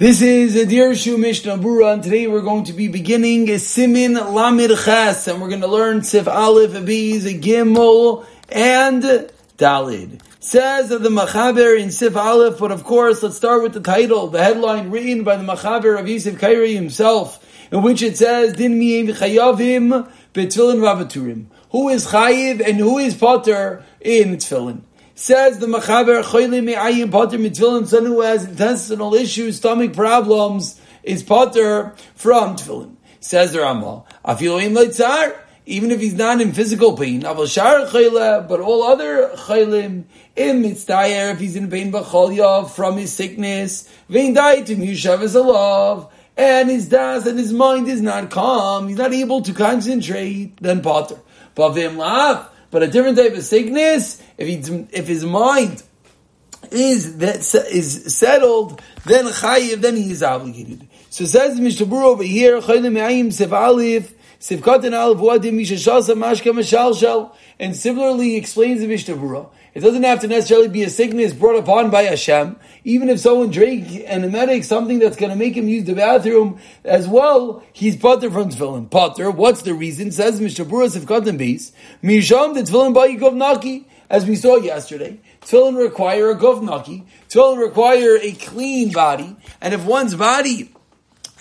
This is a Dirshu Mishnah Bura, and today we're going to be beginning a Siman Lamed Ches, and we're going to learn Sif Aleph, Abiz, Gimel, and Dalid. Says the Machaber in Sif Aleph, but of course, let's start with the title, the headline written by the Machaber of Yosef Karo himself, in which it says, Din Miyim Chayavim Betfilin Ravaturim. Who is Chayiv and who is Potter in Tfilin? Says the Machaber, Choyle Me'ayim Potter Mitzvillin, someone who has intestinal issues, stomach problems, is Potter from Tfilin. Says the Leitzar, even if he's not in physical pain, but all other chaylim, in mitzdayer, if he's in pain b'cholya from his sickness, vein daitim yushav is love, and his das and his mind is not calm, he's not able to concentrate, then potter. But vim but a different type of sickness, if he, if his mind is that is settled, then chayiv, then he is obligated. So says the Mishabur over here, chayim me'ayim sev alif, sivkatan alif wadim mishashasa mashka mashalshal, and similarly explains the Mishnah It doesn't have to necessarily be a sickness brought upon by Hashem. Even if someone drank an emetic, something that's going to make him use the bathroom as well, he's potter from tefillin. Potter, what's the reason? Says Mishnah Berurah Sivkatan base, Misham the tefillin by Yikov Naki, as we saw yesterday. Tefillin require a govnaki. naki. Tefillin require a clean body. And if one's body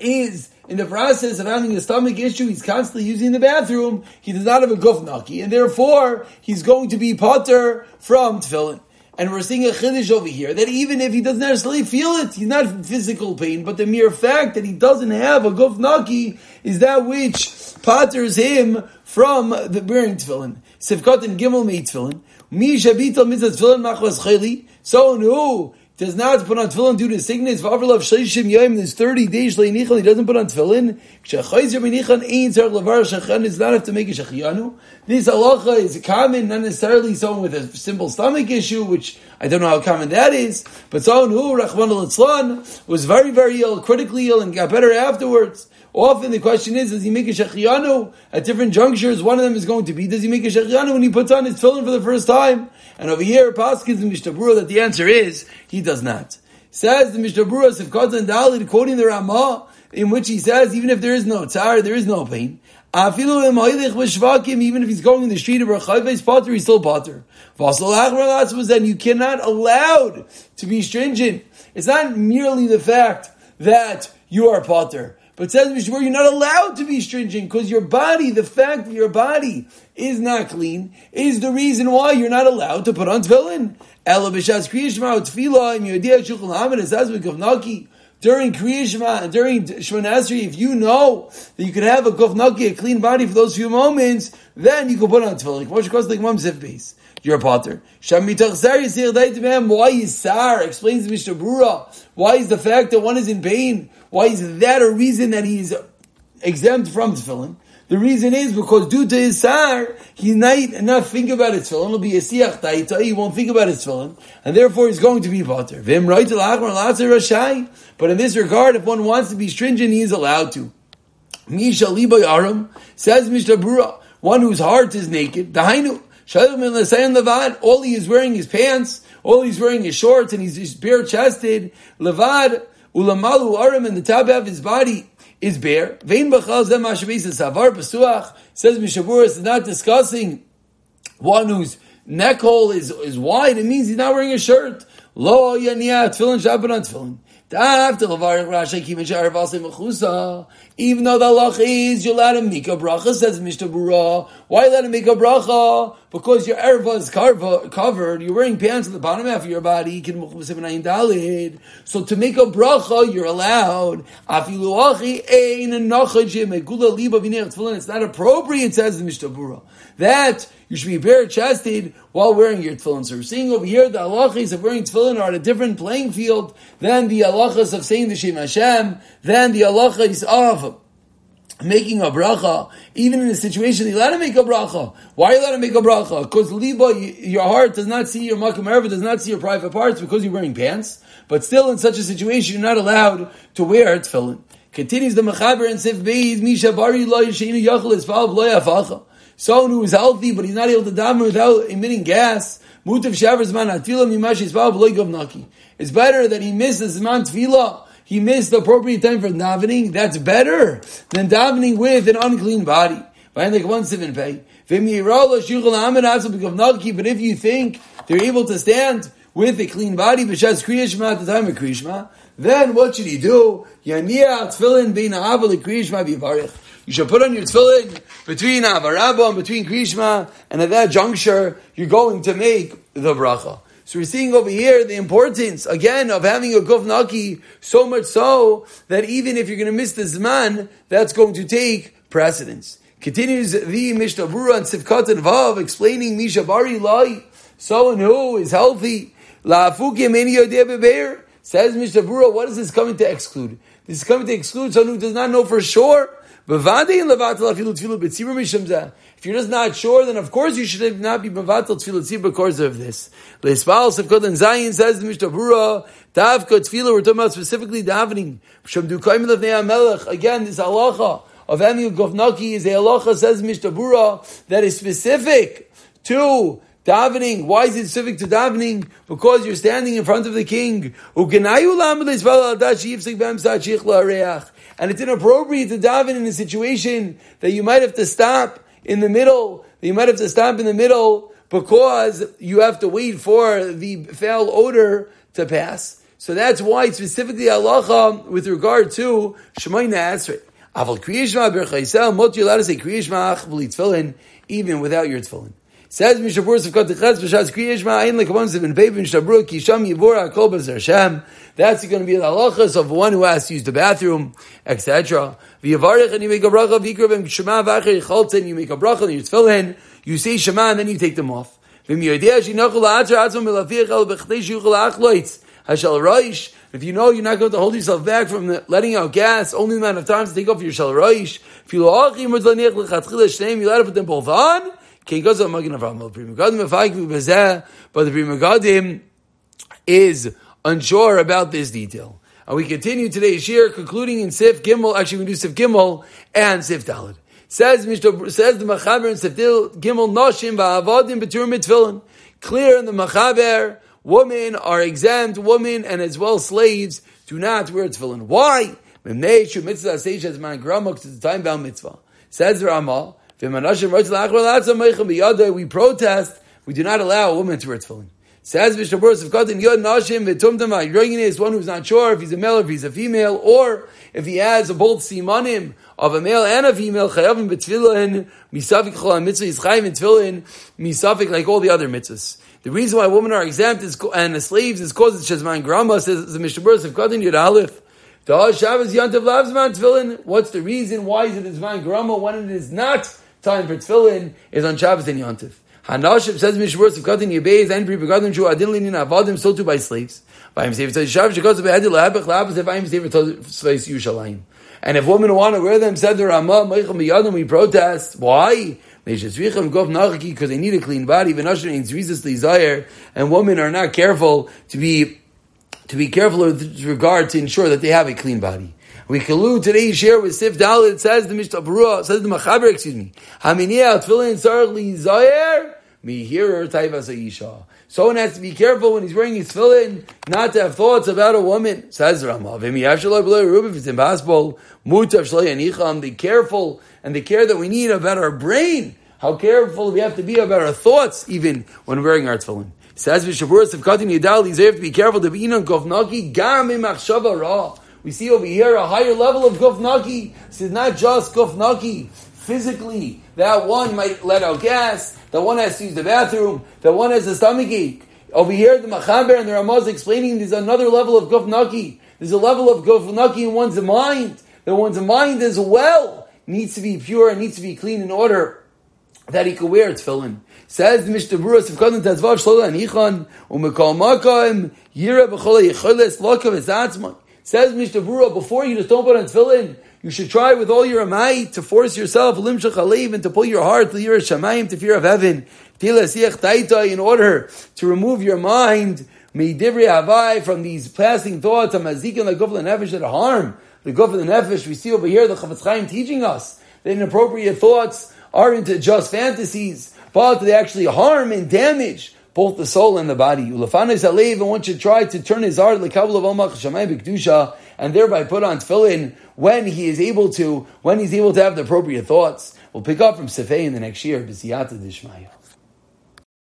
is in the process of having a stomach issue, he's constantly using the bathroom, he does not have a guf naki, and therefore he's going to be potter from tefillin. And we're seeing a chiddush over here that even if he doesn't necessarily feel it, he's not in physical pain, but the mere fact that he doesn't have a guf naki is that which potters him from the bearing tefillin. Sivkot and gimel tefillin. Mi shabital mitzvah tefillin chayli. Someone who does not put on tefillin due to sickness. V'avrlav shleishim yom. There's thirty days leinichal. He doesn't put on tefillin. K'shachayzer menichan ein tzarich levar shachan does not have to make a shachiyanu. This halacha is common, not necessarily someone with a simple stomach issue, which I don't know how common that is, but someone who Rachman al was very very ill, critically ill, and got better afterwards. Often the question is, does he make a shechiyanu at different junctures? One of them is going to be, does he make a shechiyanu when he puts on his tefillin for the first time? And over here, Paskins and Mishtabura, that the answer is, he does not. Says the Mishtabura, Sivkot and Dalit, quoting the Ramah, in which he says, even if there is no tzar, there is no pain. Even if he's going in the street of Rechayves Potter, he's still Potter. was then you cannot allowed to be stringent. It's not merely the fact that you are Potter. But says Mishmur, you're not allowed to be stringent because your body, the fact that your body is not clean, is the reason why you're not allowed to put on tefillin. Ela b'shas kriyishma tefillah yodiyah shulchan hamid during kriyishma and during shmonasri. If you know that you could have a guf naki, a clean body for those few moments, then you can put on tefillin. Moshe like Mom base. You're a potter. Why is Sar? Explains the Mishnah Brura. Why is the fact that one is in pain? Why is that a reason that he's exempt from tefillin? The reason is because due to his sar, he might not think about his tefillin. It'll be a siach taita. He won't think about his tefillin, and therefore he's going to be potter. But in this regard, if one wants to be stringent, he is allowed to. Misha liba says Mishnah Brura, one whose heart is naked. Dahainu all he is wearing is pants, all he's wearing is shorts, and he's bare chested. Levad, ulamalu arim, and the top of his body is bare. Vein savar b'suach, says Mishabur, is not discussing one whose neck hole is, is wide, it means he's not wearing a shirt. Lo yaniyah, tefillin, shabbat on tefillin. Even though the Allah is, you let him make a bracha, says Mishnah Bura. Why let him make a bracha? Because your erva is covered, you're wearing pants on the bottom half of your body, so to make a bracha, you're allowed. It's not appropriate, says the Mishnah Bura. That you should be bare chested while wearing your tefillin. So we're seeing over here the halachas of wearing tefillin are at a different playing field than the halachas of saying the Shem Hashem, than the halachas of making a bracha, even in a situation you let him make a bracha. Why are you letting him make a bracha? Because liba, your heart does not see your makam does not see your private parts because you're wearing pants. But still, in such a situation, you're not allowed to wear tefillin. Continues the mechaber and sif beis misha bari lo yishenu yachal esfal lo yafacha. Someone who is healthy but he's not able to daven without emitting gas. Mutav shavers man atfilah mimash isfal lo naki. It's better that he misses man tefillah he missed the appropriate time for davening, that's better than davening with an unclean body. But if you think they're able to stand with a clean body, b'shas kriyishma at the time of kriyishma, then what should he do? You should put on your tefillin between Avarabba and between Krishma, and at that juncture, you're going to make the bracha. So we're seeing over here the importance, again, of having a guf naki, so much so that even if you're going to miss the zman, that's going to take precedence. Continues the Mishnah Bura and Sivkat and Vav, explaining Misha Bari Lai, someone who is healthy, Says Mishnah Bura, what is this coming to exclude? This is coming to exclude someone who does not know for sure if you're just not sure, then of course you should not be mevatel tefillah because of this. Leisval Sefkot and Zayin says the Mishnah Davka tefillah, we're talking about specifically davening. Again, this halacha of a guf naki is a halacha, says Mishnah Berurah, that is specific to davening. Why is it specific to davening? Because you're standing in front of the king and it's inappropriate to daven in a situation that you might have to stop in the middle, that you might have to stop in the middle because you have to wait for the foul odor to pass. So that's why specifically halacha with regard to Shemoneh Esrei. Aval kriyishma berchaisel, mot you allowed to say kriyishma even without your tefillin. Says Yivur HaKol That's going to be the halachas of one who has to use the bathroom, etc. V'yavarech and you make a bracha v'yikrav and shema v'acher yicholten you make a bracha you tefillin you say shema and then you take them off. B'chdei shiyuchol ha'achloitz hashal roish if you know you're not going to hold yourself back from the, letting out gas, only the amount of times to take off your shal roish. If you lo achim or tzlaniach l'chatchila shneim, you let to put them both on. But the Pri is unsure about this detail. And we continue today's year, concluding in Sif Gimel, actually we do Sif Gimel and Sif Dalit. Says, says the Machaber in Sif Gimel, Noshim va'avadim b'tur mitfilin. Clear in the Machaber, women are exempt, women and as well slaves do not wear tefillin. Why? Says the Ramah, we protest. We do not allow a woman to wear tefillin. Says if Katan Yod Nashim V'tumtam Yoyin is one who's not sure if he's a male or if he's a female, or if he has a both simanim of a male and a female, chayavim b'tefillin, misafik chol mitzvah is chayim tefillin, misafik like all the other mitzvahs. The reason why women are exempt is, and the slaves is because it's Shazman Grama, says the if Katan Yod Aleph, What's the reason? Why is it Zman Grama when it is not? Time for tefillin is on Shabbos and Yontif. Hanashim says Mishmur Sivkatin Yebeis and Pri Megadim Shu Adin Linin Avadim so too by slaves. By Vayim Sefer Tzad Shav Shekos Be'adil Lehabech Lehabech Vayim Sefer Tzad Yushalayim. And if women want to wear them, said the Ramah, Meichel Miyadim, we protest. Why? Because they need a clean body. And women are not careful to be to be careful with regard to ensure that they have a clean body. We conclude today's share with Sif Dalit. It says the Mishnah Berurah, says the Machaber, excuse me. Someone has to be careful when he's wearing his tefillin, not to have thoughts about a woman. Says Rama. If it's impossible, mutav Be careful and the care that we need about our brain. How careful we have to be about our thoughts, even when wearing our tefillin. Says Vishavuras of Katin Yidal, you have to be careful to be in guf naki gam ra. We see over here a higher level of gufnaki. This is not just gufnaki physically. That one might let out gas. That one has to use the bathroom. That one has a stomach ache. Over here, the Machaber and the Ramaz explaining there's another level of gufnaki. There's a level of gufnaki in one's mind. That one's mind as well needs to be pure and needs to be clean in order that he could wear tefillin. Says the Mishnah Berurah, Sivkadon Tazvav Shlola Anichan, Umekal Makam, Yira B'chola Yecholes, Lokav Ezatzman. Says Mishnah before you just don't put on tefillin, you should try with all your might to force yourself, limshach and to pull your heart to your shamayim, to fear of heaven, in order to remove your mind, meidivri havai, from these passing thoughts, amazikin like gufla nefesh that harm the gufla nefesh. We see over here the Chafetz Chaim teaching us that inappropriate thoughts aren't just fantasies, but they actually harm and damage both the soul and the body. Ulafanis alev, and one should try to turn his heart lekabel of omach shamayim b'kedusha, and thereby put on tefillin when he is able to, when he's able to have the appropriate thoughts. We'll pick up from Sefei in the next year, b'siyata dishmaya.